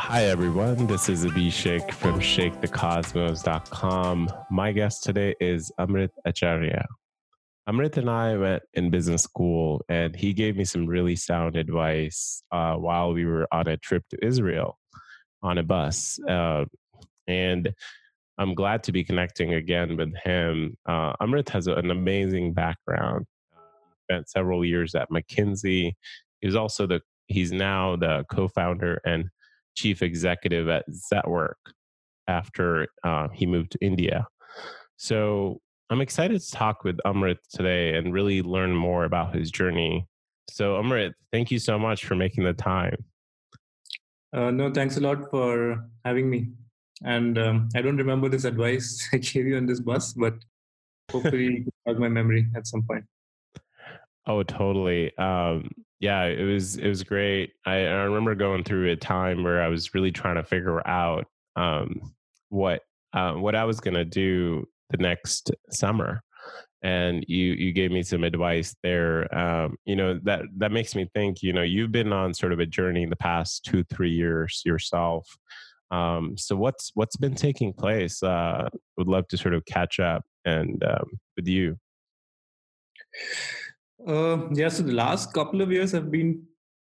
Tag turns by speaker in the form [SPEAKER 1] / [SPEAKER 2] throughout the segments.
[SPEAKER 1] Hi, everyone. This is Abhishek from ShakeTheCosmos.com. My guest today is Amrit Acharya. Amrit and I went in business school, and he gave me some really sound advice uh, while we were on a trip to Israel on a bus. Uh, and I'm glad to be connecting again with him. Uh, Amrit has an amazing background. Spent several years at McKinsey. He's also the he's now the co-founder and chief executive at Zetwerk after uh, he moved to India. So I'm excited to talk with Amrit today and really learn more about his journey. So Amrit, thank you so much for making the time.
[SPEAKER 2] Uh, no, thanks a lot for having me. And um, I don't remember this advice I gave you on this bus, but hopefully jog my memory at some point.
[SPEAKER 1] Oh, totally. Um, yeah, it was it was great. I, I, remember going through a time where I was really trying to figure out um, what uh, what I was gonna do the next summer, and you you gave me some advice there. Um, you know that that makes me think. You know, you've been on sort of a journey the past two three years yourself. Um, so what's what's been taking place? Uh, would love to sort of catch up and um, with you.
[SPEAKER 2] Uh, yeah, so the last couple of years have been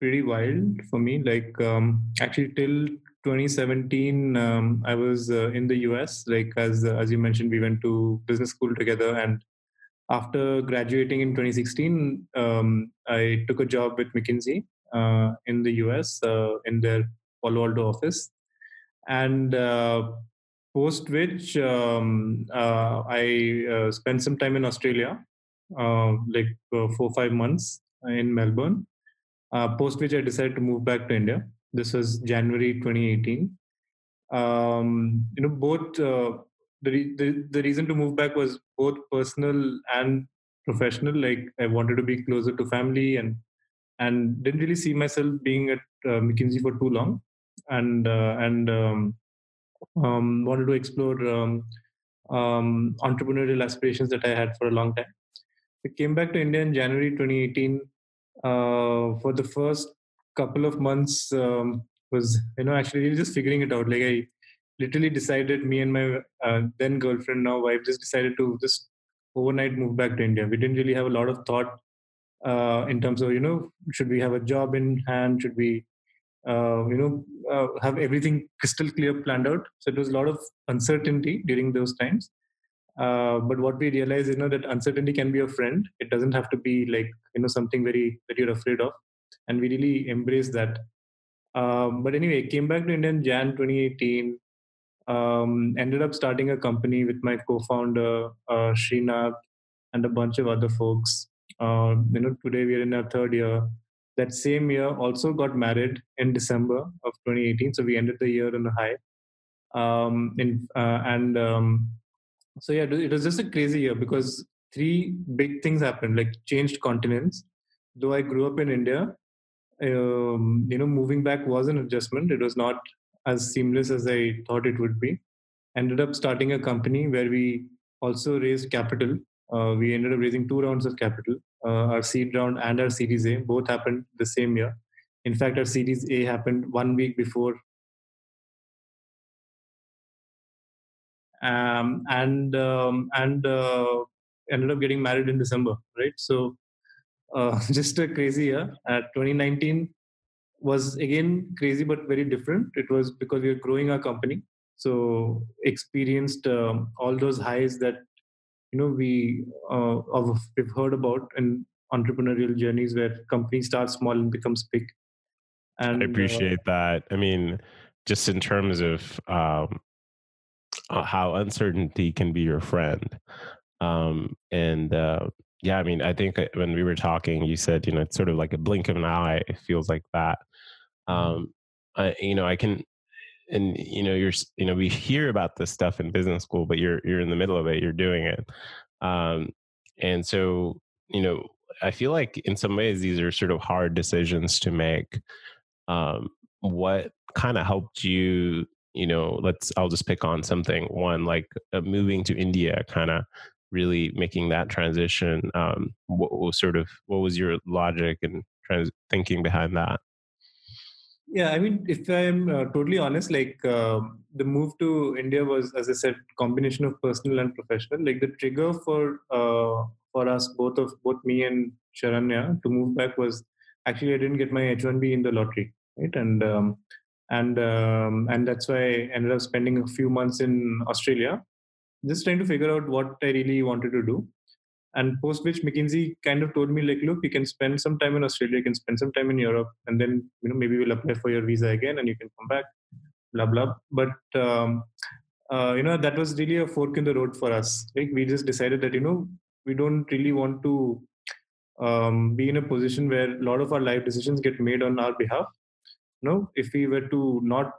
[SPEAKER 2] pretty wild for me. Like um, actually till 2017, um, I was uh, in the US. Like as uh, as you mentioned, we went to business school together, and after graduating in 2016, um, I took a job with McKinsey uh, in the US uh, in their Palo Alto office and uh, post which um, uh, I uh, spent some time in Australia, like uh, four five months in Melbourne. Uh, post which I decided to move back to India. This was January 2018. Um, you know, both the, the the reason to move back was both personal and professional. Like I wanted to be closer to family and and didn't really see myself being at McKinsey for too long and uh, and um, um, wanted to explore um, um, entrepreneurial aspirations that I had for a long time. I came back to India in January 2018. Uh, for the first couple of months, um, was you know actually just figuring it out. Like I literally decided, me and my uh, then girlfriend, now wife, just decided to just overnight move back to India. We didn't really have a lot of thought uh, in terms of you know should we have a job in hand, should we uh, you know uh, have everything crystal clear planned out so it was a lot of uncertainty during those times uh, but what we realize, you know that uncertainty can be a friend. It doesn't have to be like you know something very that you're afraid of. And we really embrace that. Um, but anyway came back to india in jan 2018 um, ended up starting a company with my co-founder uh, Srinath and a bunch of other folks. Uh, you know, today we are in our third year. That same year also got married in december of 2018 so we ended the year on a high. Um, in, uh, and um, so yeah it was just a crazy year because three big things happened like changed continents though i grew up in india um, you know moving back was an adjustment it was not as seamless as i thought it would be ended up starting a company where we also raised capital uh, we ended up raising two rounds of capital uh, our seed round and our Series A both happened the same year. In fact, our Series A happened one week before. Um, and um, and uh, ended up getting married in December, right? So uh, just a crazy year. 2019 was again crazy but very different. It was because we were growing our company, so experienced um, all those highs that you know we uh, we've heard about in entrepreneurial journeys where companies start small and becomes big
[SPEAKER 1] and i uh, appreciate uh, that i mean just in terms of um, uh, how uncertainty can be your friend. Um, and uh, yeah i mean i think uh, when we were talking you said you know it's sort of like a blink of an eye it feels like that. Mm-hmm. um, I, you know i can and you know you're you know we hear about this stuff in business school but you're you're in the middle of it you're doing it. Um and so you know i feel like in some ways these are sort of hard decisions to make. Um what kind of helped you you know let's i'll just pick on something. One like uh, moving to india kind of really making that transition um what was sort of what was your logic and trans- thinking behind that?
[SPEAKER 2] Yeah i mean if i'm uh, totally honest like uh, the move to india was as i said combination of personal and professional. Like the trigger for uh, for us both of both me and sharanya to move back was actually i didn't get my h1b in the lottery right? And um, and um, and that's why i ended up spending a few months in australia just trying to figure out what i really wanted to do. And post which mckinsey kind of told me like look you can spend some time in australia you can spend some time in europe and then you know maybe we'll apply for your visa again and you can come back blah blah. But um, uh, you know that was really a fork in the road for us. Like we just decided that you know we don't really want to um, be in a position where a lot of our life decisions get made on our behalf you know if we were to not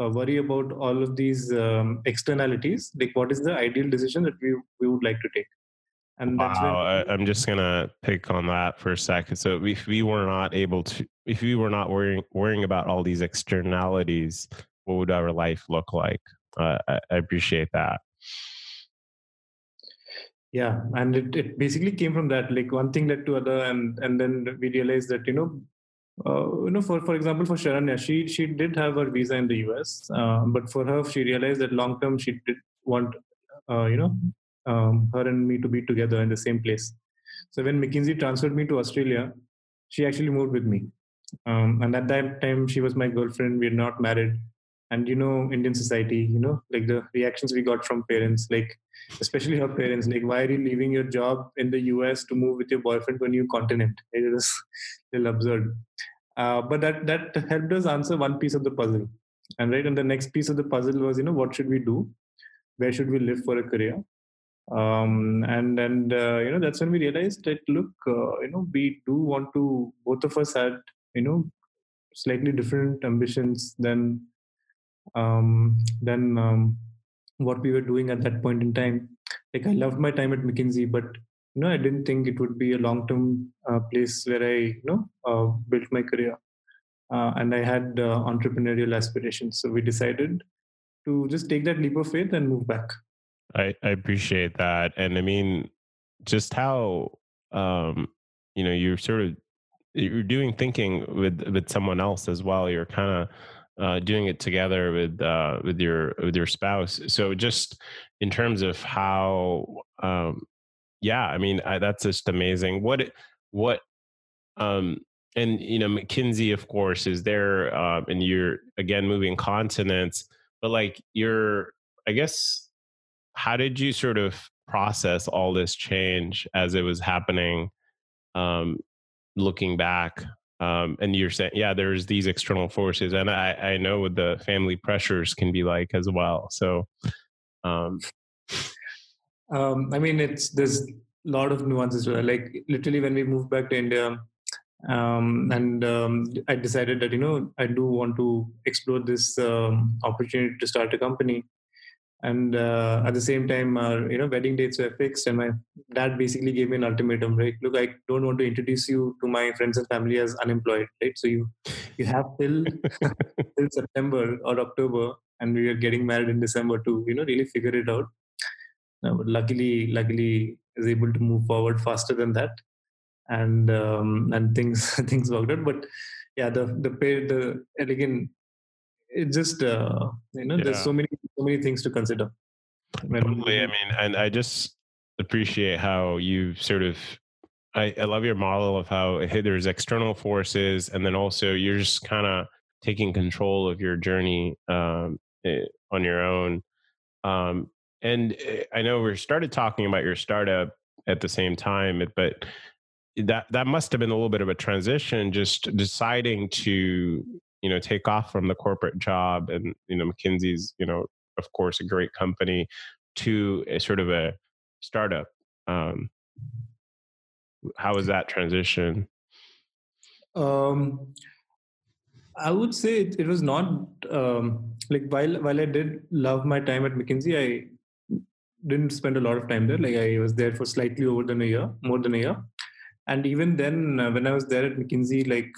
[SPEAKER 2] uh, worry about all of these um, externalities like what is the ideal decision that we, we would like to take
[SPEAKER 1] and wow, I, am just gonna pick on that for a second. So if we were not able to, if we were not worrying worrying about all these externalities, what would our life look like? Uh, I, I, appreciate that.
[SPEAKER 2] Yeah, and it, it basically came from that. Like one thing led to other, and and then we realized that you know, uh, you know, for for example, for Sharanya, she she did have her visa in the US, uh, but for her, she realized that long term she did want, uh, you know, um, her and me to be together in the same place. So when McKinsey transferred me to Australia, she actually moved with me. Um, and at that time, she was my girlfriend. We are not married. And you know, Indian society, you know, like the reactions we got from parents, like especially her parents, like, why are you leaving your job in the US to move with your boyfriend to a new continent? It was a little absurd. Uh, but that that helped us answer one piece of the puzzle. And right, and the next piece of the puzzle was, you know, what should we do? Where should we live for a career? um, and and uh, you know that's when we realized that look uh, you know we do want to both of us had you know slightly different ambitions than um, than um, what we were doing at that point in time like i loved my time at mckinsey but you know i didn't think it would be a long term uh, place where i you know uh, built my career uh, and i had uh, entrepreneurial aspirations so we decided to just take that leap of faith and move back
[SPEAKER 1] I, I appreciate that. And I mean, just how, um, you know, you're sort of, you're doing thinking with, with someone else as well. You're kind of, uh, doing it together with uh, with your with your spouse. So just in terms of how, um, yeah, I mean I, that's just amazing. What what um, and you know McKinsey, of course, is there, uh, and you're again moving continents, but like you're, I guess how did you sort of process all this change as it was happening um, looking back um, and you're saying yeah there's these external forces and i i know what the family pressures can be like as well so um,
[SPEAKER 2] um i mean it's there's a lot of nuances like literally when we moved back to india um, and um, i decided that you know i do want to explore this um, opportunity to start a company and uh, at the same time our you know wedding dates were fixed and my dad basically gave me an ultimatum right? Look i don't want to introduce you to my friends and family as unemployed right? So you you have till till september or october and we are getting married in december to you know really figure it out. Uh, but luckily luckily is able to move forward faster than that. And um, and things things worked out. But yeah the the pay the again it just uh, you know yeah. there's so many so many things to consider
[SPEAKER 1] totally i mean and i just appreciate how you sort of I, I love your model of how there's external forces and then also you're just kind of taking control of your journey um, eh, on your own um, and eh, i know we started talking about your startup at the same time but that that must have been a little bit of a transition just deciding to you know take off from the corporate job and you know mckinsey's you know of course a great company to a sort of a startup. Um how was that transition?
[SPEAKER 2] Um i would say it, it was not um like while while i did love my time at mckinsey i didn't spend a lot of time there. Like i was there for slightly over than a year more than a year. And even then uh, when i was there at mckinsey like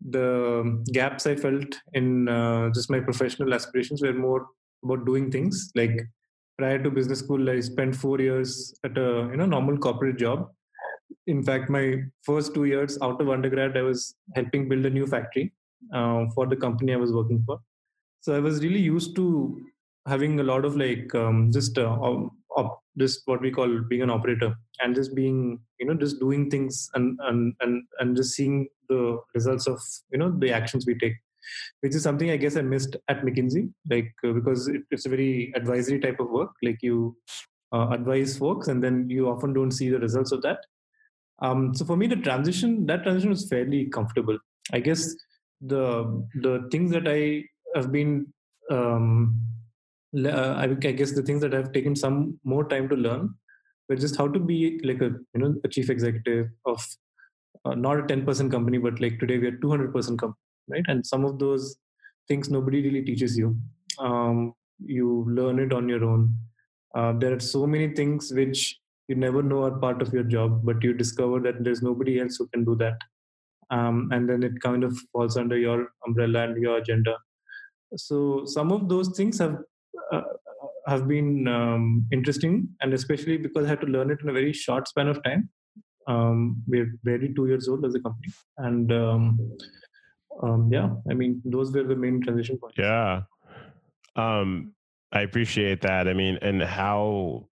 [SPEAKER 2] the gaps I felt in uh, just my professional aspirations were more about doing things. Like prior to business school, I spent four years at a you know normal corporate job. In fact, my first two years out of undergrad, I was helping build a new factory. uh, for the company I was working for. So I was really used to having a lot of like um, just uh, op- just what we call being an operator and just being you know just doing things and and and and just seeing the results of you know the actions we take which is something i guess i missed at mckinsey like uh, because it, it's a very advisory type of work like you uh, advise folks and then you often don't see the results of that. Um, so for me the transition that transition was fairly comfortable. I guess the the things that i have been um, uh, I, I guess the things that have taken some more time to learn were just how to be like a you know a chief executive of uh, not a 10% company but like today we are 200% company right? And some of those things nobody really teaches you. Um, you learn it on your own. Uh, there are so many things which you never know are part of your job but you discover that there's nobody else who can do that. Um, and then it kind of falls under your umbrella and your agenda. So some of those things have uh, have been um, interesting, and especially because I had to learn it in a very short span of time. Um, we're barely two years old as a company, and um, um, yeah, I mean, those were the main transition points.
[SPEAKER 1] Yeah, um, I appreciate that. I mean, and how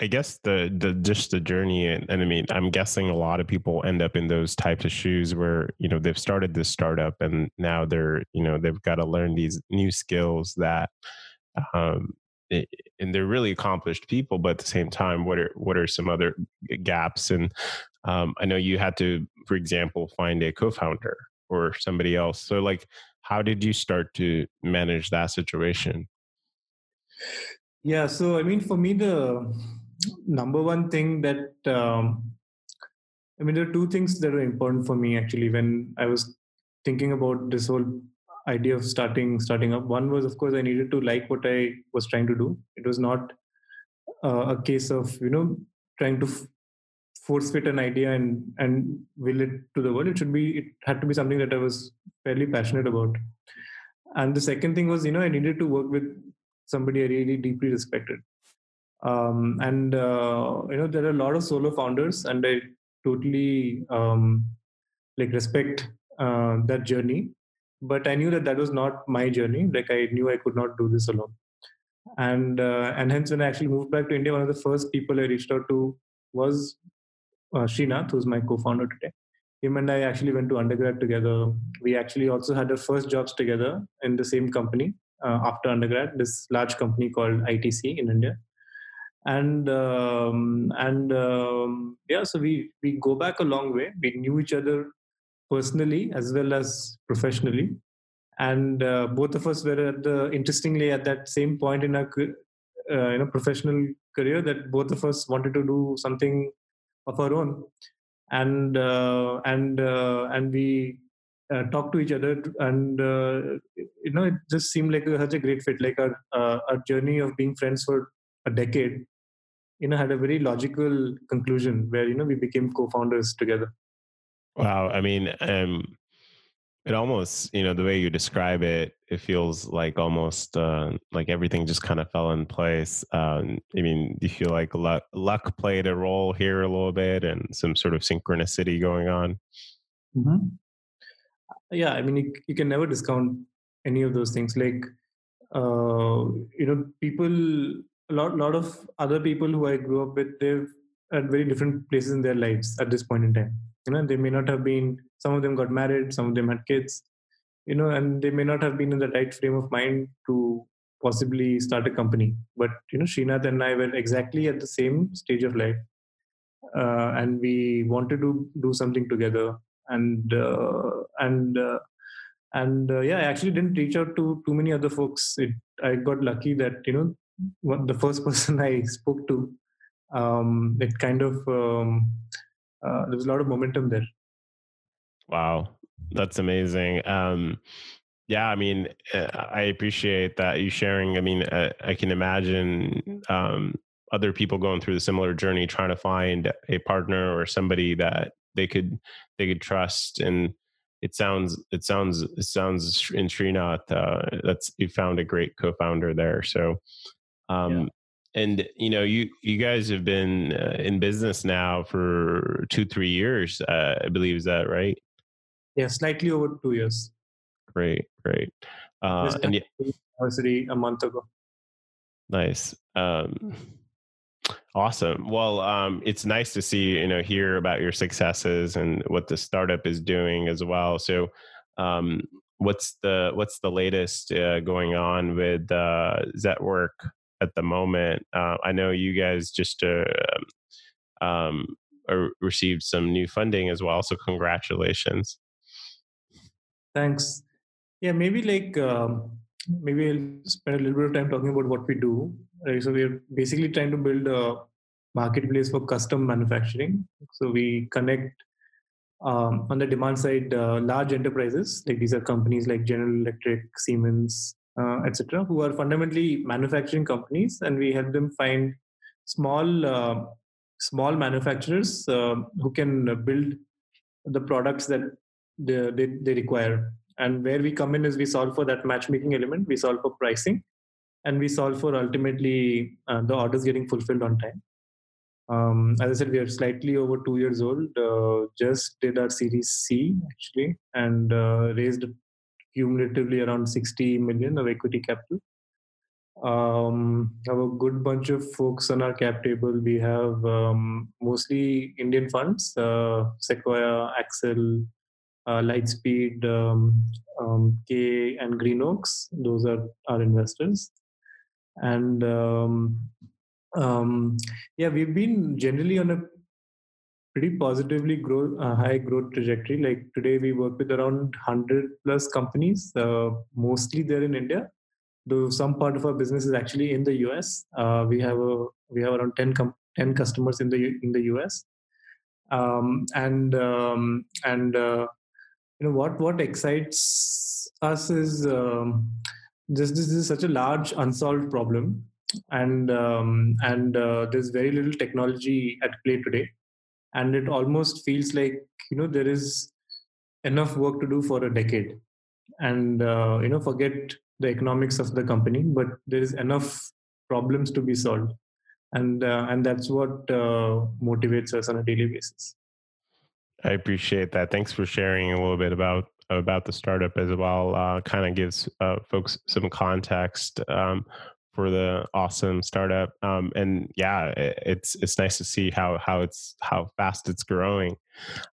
[SPEAKER 1] I guess the the just the journey and, and, I mean I'm guessing a lot of people end up in those types of shoes where you know they've started this startup and now they're you know they've got to learn these new skills that um, and they're really accomplished people but at the same time what are what are some other gaps? And um, i know you had to for example find a co-founder or somebody else. So like how did you start to manage that situation?
[SPEAKER 2] Yeah so i mean for me the number one thing that um, i mean there are two things that are important for me actually when i was thinking about this whole idea of starting starting up. One was of course i needed to like what i was trying to do. It was not uh, a case of you know trying to f- force fit an idea and and will it to the world. It should be it had to be something that i was fairly passionate about. And the second thing was you know i needed to work with somebody i really deeply respected. Um, and uh, you know there are a lot of solo founders and i totally um, like respect uh, that journey but i knew that that was not my journey. Like i knew i could not do this alone. And uh, and hence when i actually moved back to india one of the first people i reached out to was uh, Srinath, who's my co-founder today. Him and i actually went to undergrad together. We actually also had our first jobs together in the same company uh, after undergrad this large company called itc in india. And um, and um, yeah so we we go back a long way. We knew each other personally as well as professionally. And uh, both of us were at the interestingly at that same point in our uh, you know professional career that both of us wanted to do something of our own. And uh, and uh, and we uh, talked to each other and uh, you know it just seemed like such a great fit. Like our our journey of being friends for a decade you know had a very logical conclusion where you know we became co-founders together
[SPEAKER 1] Wow. I mean, um, it almost, you know, the way you describe it, it feels like almost uh, like everything just kind of fell in place. Um, I mean, do you feel like luck, luck played a role here a little bit and some sort of synchronicity going on?
[SPEAKER 2] Mm-hmm. Yeah. I mean, you, you, can never discount any of those things. Like, uh, you know, people, a lot, lot of other people who I grew up with, they've at very different places in their lives at this point in time you know they may not have been some of them got married some of them had kids you know and they may not have been in the right frame of mind to possibly start a company. But you know Srinath and I were exactly at the same stage of life uh, and we wanted to do something together. And uh, and uh, and uh, yeah I actually didn't reach out to too many other folks. It, I got lucky that you know the first person I spoke to um, it kind of um, uh, there was a lot of momentum there.
[SPEAKER 1] Wow, that's amazing. Um, yeah, I mean, uh, I appreciate that you sharing. I mean, uh, I can imagine um, other people going through the similar journey, trying to find a partner or somebody that they could they could trust. And it sounds it sounds it sounds in Srinath uh, that's you found a great co-founder there. So um, and you know you you guys have been uh, in business now for two three years uh, i believe is that right
[SPEAKER 2] yeah slightly over two years
[SPEAKER 1] great, great. Uh,
[SPEAKER 2] and yeah, anniversary a month ago.
[SPEAKER 1] Nice. Um, awesome. Well, um, it's nice to see you know hear about your successes and what the startup is doing as well. So, um, what's the what's the latest uh, going on with uh, Zetwerk at the moment? Uh, I know you guys just uh, um, received some new funding as well, so congratulations.
[SPEAKER 2] Thanks. Yeah, maybe like um, maybe I'll spend a little bit of time talking about what we do. Right? So we're basically trying to build a marketplace for custom manufacturing. So we connect um, on the demand side uh, large enterprises like these are companies like General Electric, Siemens, uh, etc., who are fundamentally manufacturing companies, and we help them find small uh, small manufacturers uh, who can build the products that they, they, they require and where we come in is we solve for that matchmaking element, we solve for pricing, and we solve for ultimately uh, the orders getting fulfilled on time. Um, as I said, we are slightly over two years old. Uh, just did our Series C actually, and uh, raised cumulatively around 60 million of equity capital. Um, have a good bunch of folks on our cap table. We have um, mostly Indian funds, uh, Sequoia, Accel, uh, Lightspeed, um, um, K, and Greenoaks. Those are our investors. And um, um, yeah, we've been generally on a pretty positively grow, uh, high growth trajectory. Like today, we work with around 100 plus companies, uh, mostly there in India. Though some part of our business is actually in the US. Uh, we have a we have around 10 com- 10 customers in the in the US. Um, and um, and uh, you know what what excites us is um, this this is such a large unsolved problem and um, and uh, there's very little technology at play today and it almost feels like you know there is enough work to do for a decade and uh, you know forget the economics of the company but there is enough problems to be solved and uh, and that's what uh, motivates us on a daily basis
[SPEAKER 1] I appreciate that. Thanks for sharing a little bit about about the startup as well. Uh, kind of gives uh, folks some context um, for the awesome startup. Um, and yeah, it, it's it's nice to see how how it's how fast it's growing.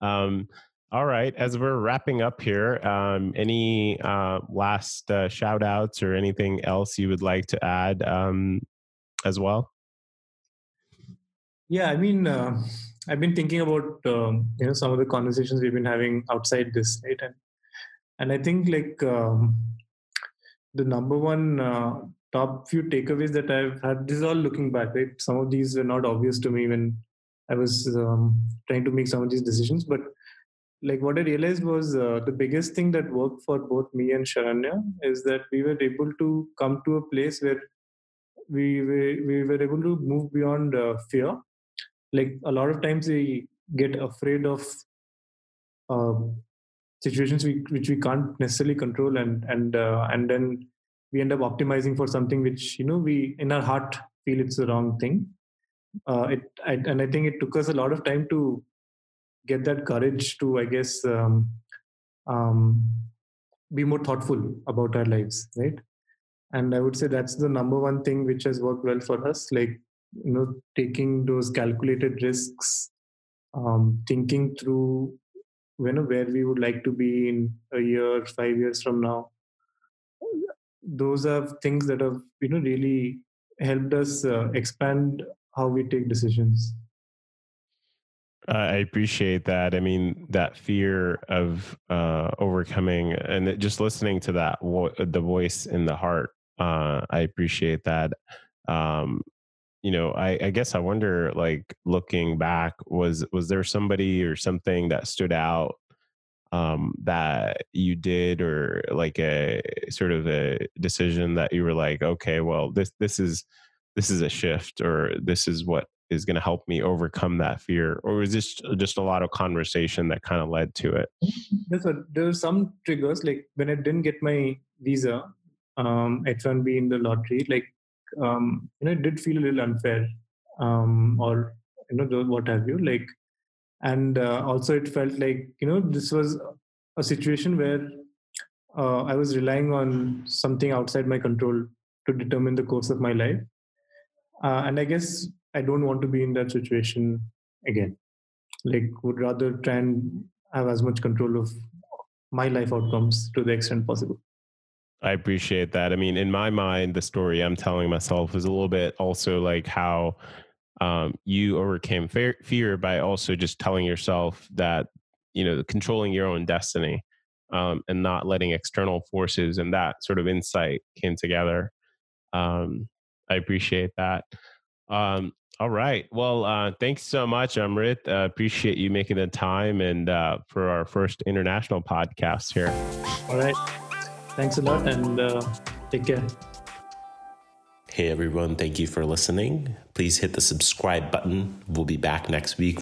[SPEAKER 1] Um, all right, as we're wrapping up here, um, any uh, last uh, shout outs or anything else you would like to add um, as well?
[SPEAKER 2] Yeah, I mean, uh, I've been thinking about um, you know some of the conversations we've been having outside this, right? And and I think like um, the number one uh, top few takeaways that I've had. This is all looking back, right? Some of these were not obvious to me when I was um, trying to make some of these decisions, but like what I realized was uh, the biggest thing that worked for both me and Sharanya is that we were able to come to a place where we were, we were able to move beyond uh, fear like a lot of times we get afraid of um, situations we, which we can't necessarily control and and uh, and then we end up optimizing for something which you know we in our heart feel it's the wrong thing. Uh, it I, and i think it took us a lot of time to get that courage to i guess um, um, be more thoughtful about our lives right? And i would say that's the number one thing which has worked well for us like you know taking those calculated risks um, thinking through you know where we would like to be in a year five years from now those are things that have you know really helped us uh, expand how we take decisions
[SPEAKER 1] I appreciate that. I mean, that fear of uh, overcoming and just listening to that, the voice in the heart. Uh, I appreciate that. Um, you know I, I guess i wonder like looking back was was there somebody or something that stood out um that you did or like a sort of a decision that you were like okay well this this is this is a shift or this is what is going to help me overcome that fear or was this just a lot of conversation that kind of led to it?
[SPEAKER 2] There's a, there some triggers like when i didn't get my visa um h1b in the lottery like um, you know it did feel a little unfair um, or you know what have you like and uh, also it felt like you know this was a situation where uh, I was relying on something outside my control to determine the course of my life. Uh, and I guess I don't want to be in that situation again. Like, would rather try and have as much control of my life outcomes to the extent possible.
[SPEAKER 1] I appreciate that. I mean, in my mind, the story I'm telling myself is a little bit also like how um, you overcame fear, by also just telling yourself that you know controlling your own destiny um, and not letting external forces and that sort of insight came together. Um, I appreciate that. Um, all right. Well, uh, thanks so much, Amrit. Uh, appreciate you making the time and uh, for our first international podcast here.
[SPEAKER 2] All right. Thanks a lot and uh, take care.
[SPEAKER 1] Hey everyone, thank you for listening. Please hit the subscribe button. We'll be back next week